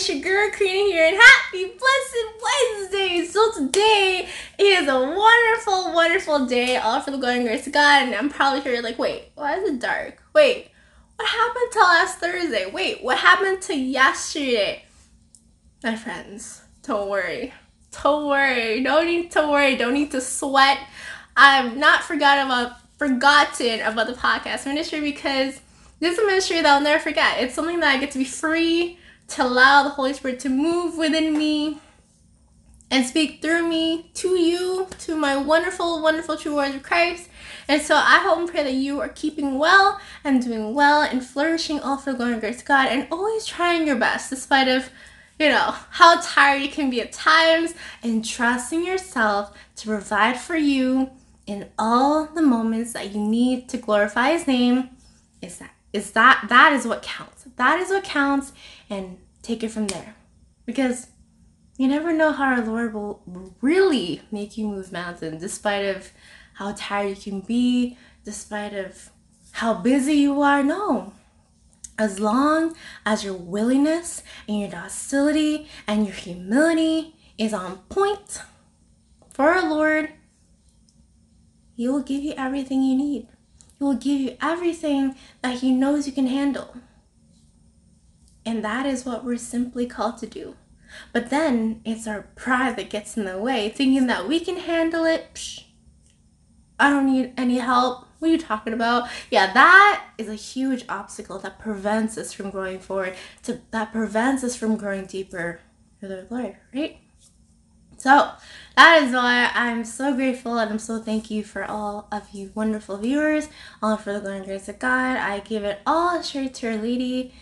it's your girl Karina here, and happy blessed Wednesday! So today is a wonderful, wonderful day, all for the glory grace of God. And I'm probably here like, wait, why is it dark? Wait, what happened to last Thursday? Wait, what happened to yesterday? My friends, don't worry. Don't worry. Don't need to worry. Don't need to sweat. I've not forgotten about forgotten about the podcast ministry because this is a ministry that I'll never forget. It's something that I get to be free to allow the Holy Spirit to move within me and speak through me to you, to my wonderful, wonderful true warriors of Christ. And so I hope and pray that you are keeping well and doing well and flourishing all for the glory grace of God and always trying your best despite of you know how tired you can be at times and trusting yourself to provide for you in all the moments that you need to glorify his name is that is that that is what counts that is what counts and take it from there. Because you never know how our lord will really make you move mountains despite of how tired you can be despite of how busy you are. No. As long as your willingness and your docility and your humility is on point for our lord he will give you everything you need. He will give you everything that He knows you can handle. And that is what we're simply called to do. But then it's our pride that gets in the way, thinking that we can handle it. Psh, I don't need any help. What are you talking about? Yeah, that is a huge obstacle that prevents us from going forward, to, that prevents us from growing deeper for the Lord, right? So that is why I'm so grateful and I'm so thank you for all of you wonderful viewers, all for the glory and grace of God. I give it all straight to Our Lady,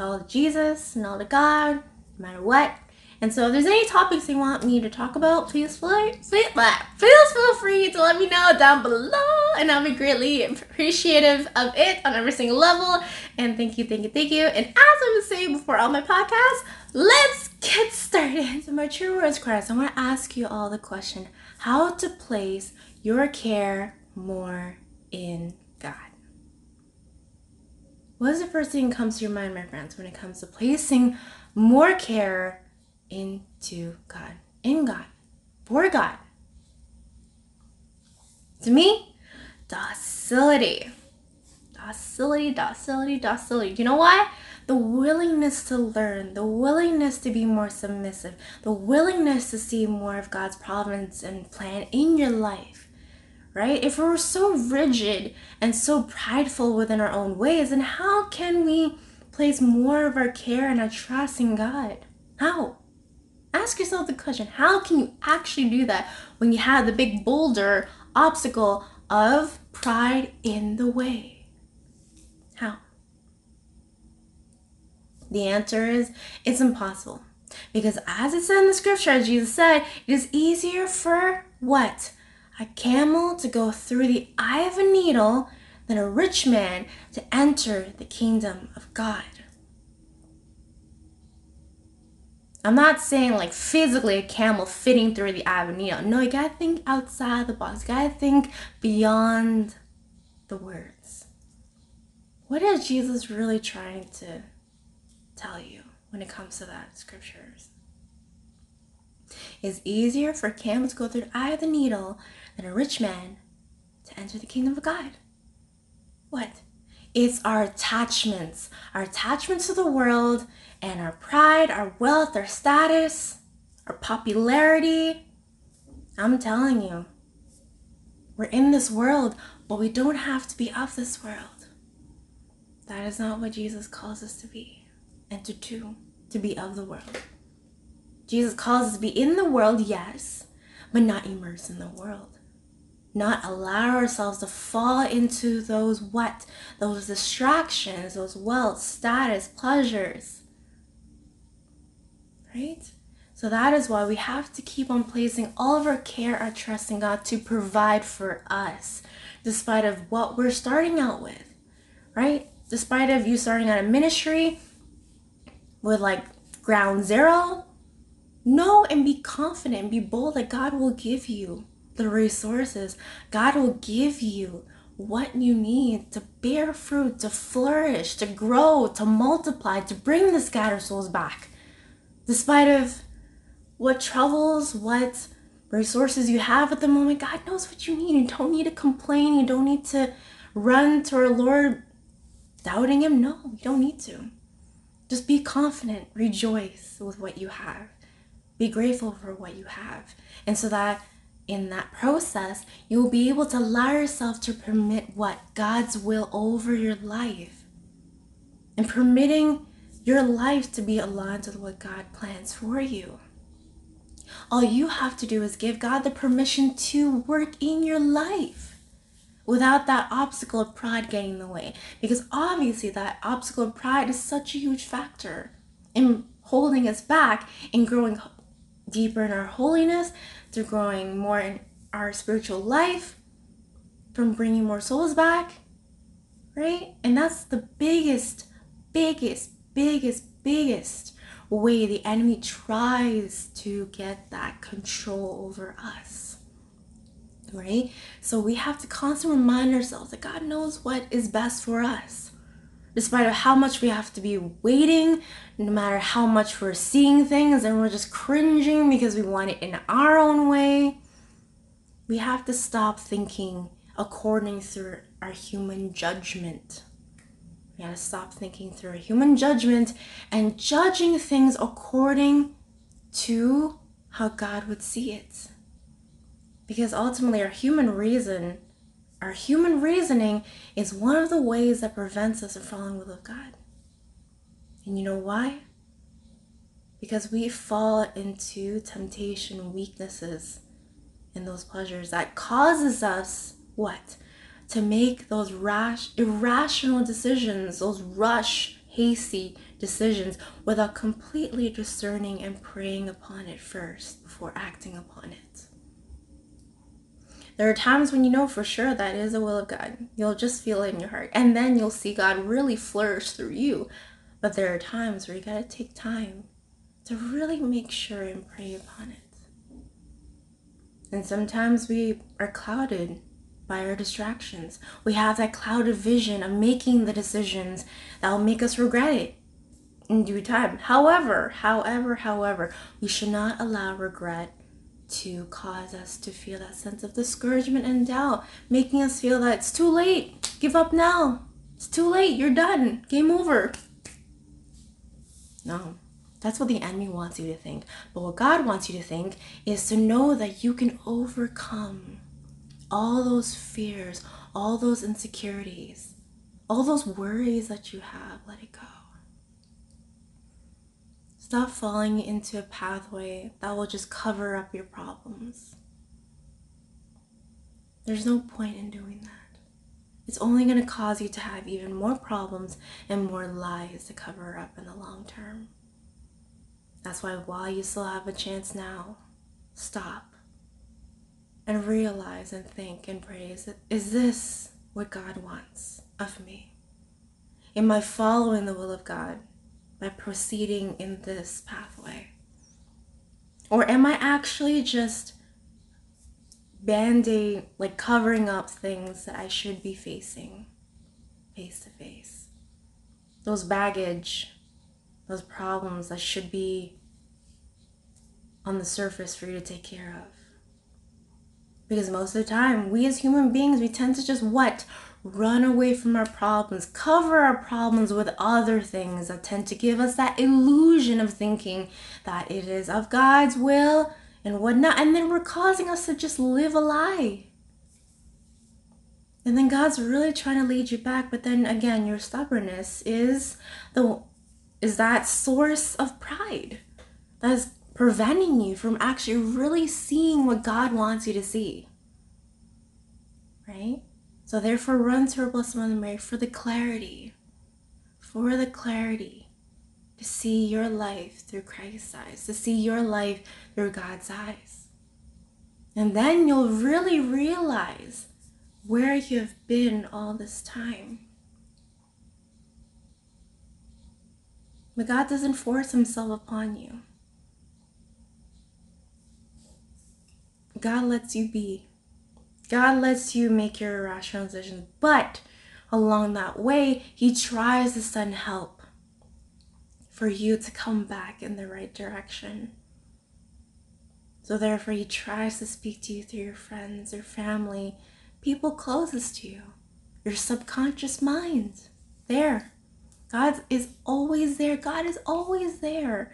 to all Jesus and all to God, no matter what. And so if there's any topics you want me to talk about, please feel, please feel free to let me know down below. And I'll be greatly appreciative of it on every single level. And thank you, thank you, thank you. And as I was saying before all my podcasts, let's get started. So my true warriors Christ, I want to ask you all the question, how to place your care more in God. What is the first thing that comes to your mind, my friends, when it comes to placing more care into God, in God, for God? To me, docility. Docility, docility, docility. You know why? the willingness to learn, the willingness to be more submissive, the willingness to see more of God's providence and plan in your life. Right? If we're so rigid and so prideful within our own ways, then how can we place more of our care and our trust in God? How? Ask yourself the question how can you actually do that when you have the big boulder obstacle of pride in the way? How? The answer is it's impossible. Because as it said in the scripture, as Jesus said, it is easier for what? A camel to go through the eye of a needle than a rich man to enter the kingdom of God. I'm not saying like physically a camel fitting through the eye of a needle. No, you gotta think outside the box. You gotta think beyond the words. What is Jesus really trying to tell you when it comes to that scriptures. It's easier for camel to go through the eye of the needle than a rich man to enter the kingdom of God. What? It's our attachments, our attachments to the world and our pride, our wealth, our status, our popularity. I'm telling you, we're in this world, but we don't have to be of this world. That is not what Jesus calls us to be and to do, to be of the world. Jesus calls us to be in the world, yes, but not immersed in the world. Not allow ourselves to fall into those what? Those distractions, those wealth, status, pleasures. Right? So that is why we have to keep on placing all of our care, our trust in God to provide for us, despite of what we're starting out with. Right? Despite of you starting out a ministry, with like ground zero. Know and be confident, be bold that God will give you the resources. God will give you what you need to bear fruit, to flourish, to grow, to multiply, to bring the scattered souls back. Despite of what troubles, what resources you have at the moment, God knows what you need. You don't need to complain. You don't need to run to our Lord doubting Him. No, you don't need to. Just be confident, rejoice with what you have, be grateful for what you have. And so that in that process, you will be able to allow yourself to permit what? God's will over your life. And permitting your life to be aligned with what God plans for you. All you have to do is give God the permission to work in your life without that obstacle of pride getting in the way. Because obviously, that obstacle of pride is such a huge factor in holding us back in growing deeper in our holiness, through growing more in our spiritual life, from bringing more souls back, right? And that's the biggest, biggest, biggest, biggest way the enemy tries to get that control over us right? So we have to constantly remind ourselves that God knows what is best for us. Despite of how much we have to be waiting, no matter how much we're seeing things and we're just cringing because we want it in our own way, we have to stop thinking according through our human judgment. We gotta stop thinking through our human judgment and judging things according to how God would see it. Because ultimately, our human reason, our human reasoning is one of the ways that prevents us from following the will of God. And you know why? Because we fall into temptation, weaknesses, and those pleasures that causes us what? To make those rash, irrational decisions, those rush, hasty decisions without completely discerning and praying upon it first before acting upon it. There are times when you know for sure that is the will of God. You'll just feel it in your heart. And then you'll see God really flourish through you. But there are times where you got to take time to really make sure and pray upon it. And sometimes we are clouded by our distractions. We have that clouded vision of making the decisions that will make us regret it in due time. However, however, however, we should not allow regret to cause us to feel that sense of discouragement and doubt, making us feel that it's too late, give up now, it's too late, you're done, game over. No, that's what the enemy wants you to think. But what God wants you to think is to know that you can overcome all those fears, all those insecurities, all those worries that you have. Let it go. Stop falling into a pathway that will just cover up your problems. There's no point in doing that. It's only going to cause you to have even more problems and more lies to cover up in the long term. That's why, while you still have a chance now, stop and realize and think and pray is, is this what God wants of me? Am I following the will of God? By proceeding in this pathway? Or am I actually just band-aid, like covering up things that I should be facing face to face? Those baggage, those problems that should be on the surface for you to take care of. Because most of the time, we as human beings, we tend to just what? Run away from our problems, cover our problems with other things that tend to give us that illusion of thinking that it is of God's will and whatnot. And then we're causing us to just live a lie. And then God's really trying to lead you back, but then again, your stubbornness is the is that source of pride that is preventing you from actually really seeing what God wants you to see. Right? So therefore run to her Blessed Mother Mary for the clarity, for the clarity to see your life through Christ's eyes, to see your life through God's eyes. And then you'll really realize where you have been all this time. But God doesn't force himself upon you. God lets you be. God lets you make your irrational decisions, but along that way, He tries to send help for you to come back in the right direction. So, therefore, He tries to speak to you through your friends, your family, people closest to you, your subconscious mind. There. God is always there. God is always there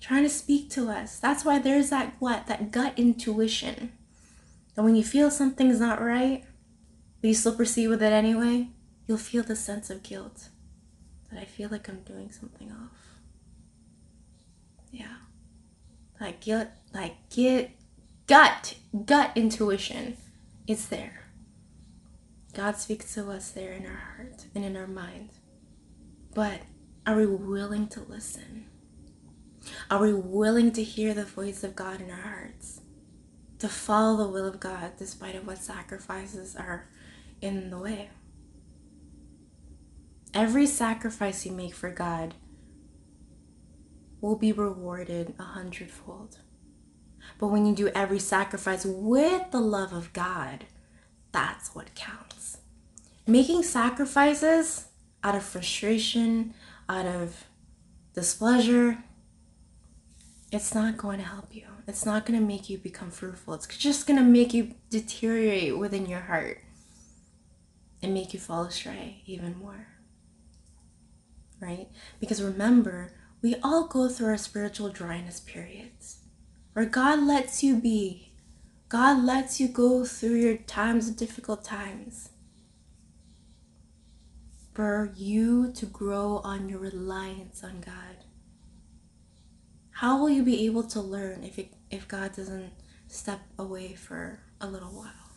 trying to speak to us. That's why there's that what? That gut intuition. And when you feel something's not right, but you still proceed with it anyway, you'll feel the sense of guilt that I feel like I'm doing something off. Yeah. Like guilt, like get gut, gut intuition. It's there. God speaks to us there in our heart and in our mind. But are we willing to listen? Are we willing to hear the voice of God in our hearts? To follow the will of God despite of what sacrifices are in the way? Every sacrifice you make for God will be rewarded a hundredfold. But when you do every sacrifice with the love of God, that's what counts. Making sacrifices out of frustration, out of displeasure, it's not going to help you. It's not going to make you become fruitful. It's just going to make you deteriorate within your heart and make you fall astray even more right? Because remember, we all go through our spiritual dryness periods where God lets you be. God lets you go through your times of difficult times for you to grow on your reliance on God. How will you be able to learn if it, if God doesn't step away for a little while?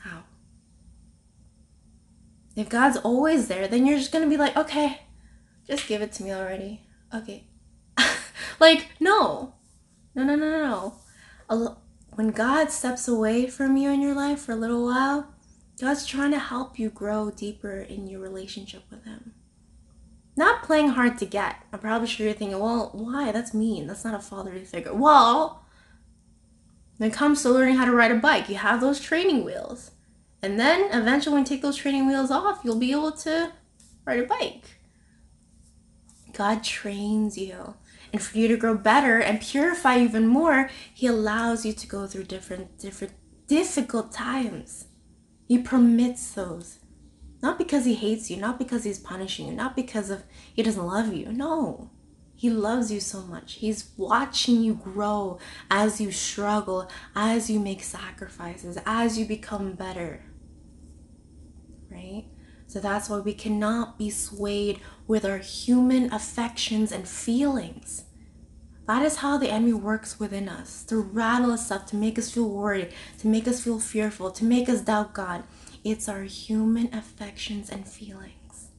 How? If God's always there, then you're just going to be like, okay, just give it to me already. Okay. like, no. No, no, no, no, no. When God steps away from you in your life for a little while, God's trying to help you grow deeper in your relationship with Him. Not playing hard to get. I'm probably sure you're thinking, well, why? That's mean. That's not a fatherly figure. Well, when it comes to learning how to ride a bike, you have those training wheels. And then eventually, when you take those training wheels off, you'll be able to ride a bike. God trains you. And for you to grow better and purify even more, He allows you to go through different, different, difficult times. He permits those. Not because He hates you, not because He's punishing you, not because of He doesn't love you. No. He loves you so much. He's watching you grow as you struggle, as you make sacrifices, as you become better. Right? So that's why we cannot be swayed with our human affections and feelings. That is how the enemy works within us to rattle us up, to make us feel worried, to make us feel fearful, to make us doubt God. It's our human affections and feelings.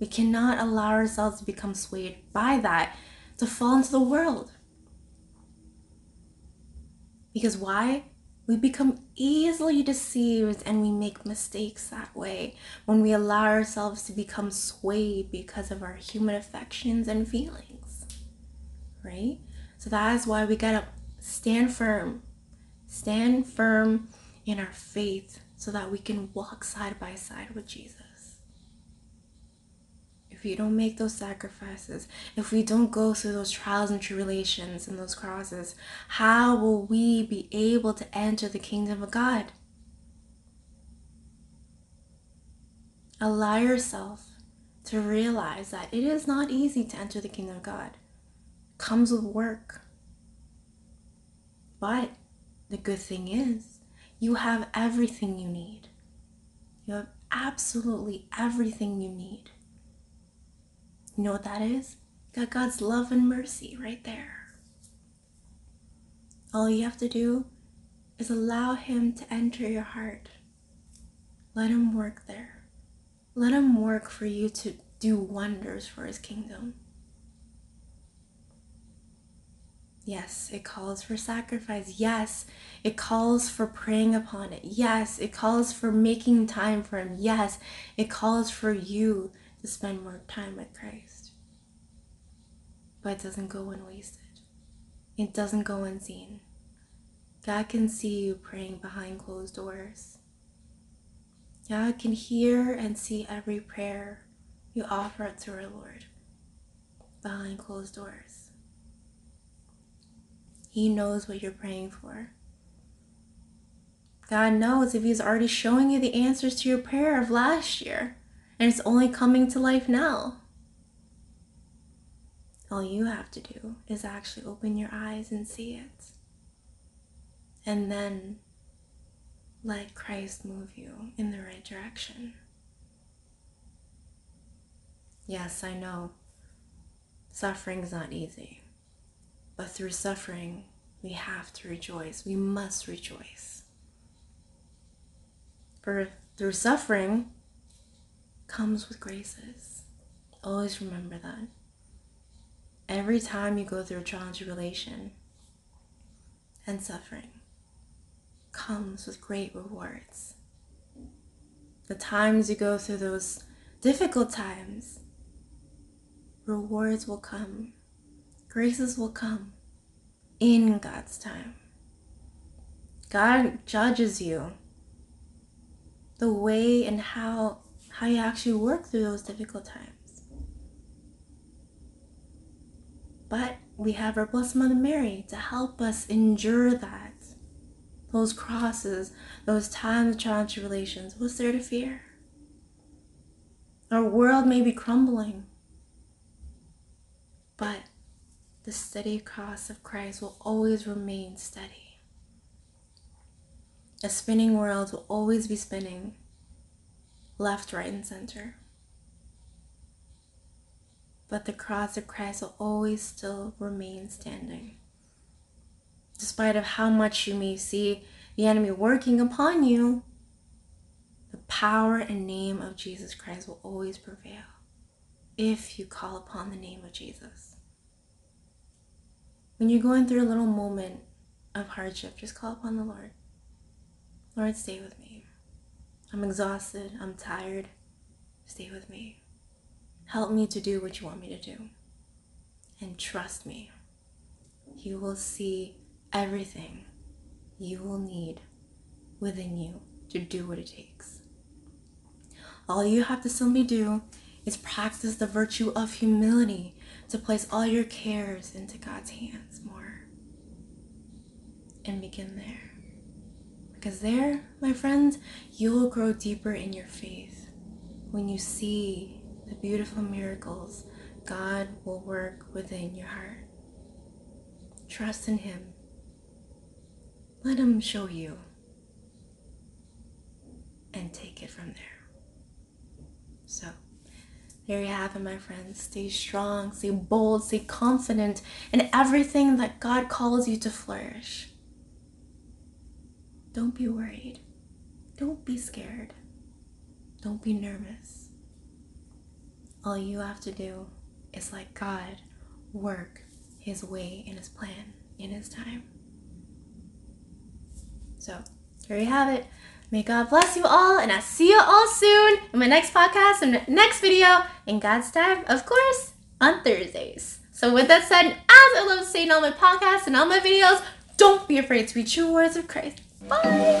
We cannot allow ourselves to become swayed by that, to fall into the world. Because why? We become easily deceived and we make mistakes that way when we allow ourselves to become swayed because of our human affections and feelings. Right? So that is why we gotta stand firm. Stand firm in our faith so that we can walk side by side with Jesus if we don't make those sacrifices, if we don't go through those trials and tribulations and those crosses, how will we be able to enter the kingdom of God? Allow yourself to realize that it is not easy to enter the kingdom of God. It comes with work. But the good thing is, you have everything you need. You have absolutely everything you need. You know what that is? Got God's love and mercy right there. All you have to do is allow Him to enter your heart. Let Him work there. Let Him work for you to do wonders for His kingdom. Yes, it calls for sacrifice. Yes, it calls for praying upon it. Yes, it calls for making time for Him. Yes, it calls for you to spend more time with Christ. But it doesn't go unwasted, it doesn't go unseen. God can see you praying behind closed doors. God can hear and see every prayer you offer up to our Lord. behind closed doors. He knows what you're praying for. God knows if He's already showing you the answers to your prayer of last year, and it's only coming to life now. All you have to do is actually open your eyes and see it. And then let Christ move you in the right direction. Yes, I know suffering is not easy, but through suffering, we have to rejoice. We must rejoice. For through suffering comes with graces. Always remember that. Every time you go through a trial and tribulation and suffering comes with great rewards. The times you go through those difficult times, rewards will come, graces will come in God's time. God judges you the way and how how you actually work through those difficult times. But we have our Blessed Mother Mary to help us endure that. Those crosses, those times of trial and tribulations. What's there to fear? Our world may be crumbling, but the steady cross of Christ will always remain steady. A spinning world will always be spinning left, right, and center but the cross of Christ will always still remain standing. Despite of how much you may see the enemy working upon you, the power and name of Jesus Christ will always prevail if you call upon the name of Jesus. When you're going through a little moment of hardship, just call upon the Lord. Lord, stay with me. I'm exhausted. I'm tired. Stay with me. Help me to do what you want me to do. And trust me, you will see everything you will need within you to do what it takes. All you have to simply do is practice the virtue of humility to place all your cares into God's hands more. And begin there. Because there, my friends, you will grow deeper in your faith when you see the beautiful miracles God will work within your heart. Trust in Him. Let Him show you and take it from there. So, there you have it, my friends. Stay strong, stay bold, stay confident in everything that God calls you to flourish. Don't be worried. Don't be scared. Don't be nervous all you have to do is let God work His way in His plan in His time. So, there you have it. May God bless you all, and I'll see you all soon in my next podcast and next video in God's time, of course, on Thursdays. So, with that said, as I love saying on my podcasts and all my videos, don't be afraid to be true warriors of Christ. Bye.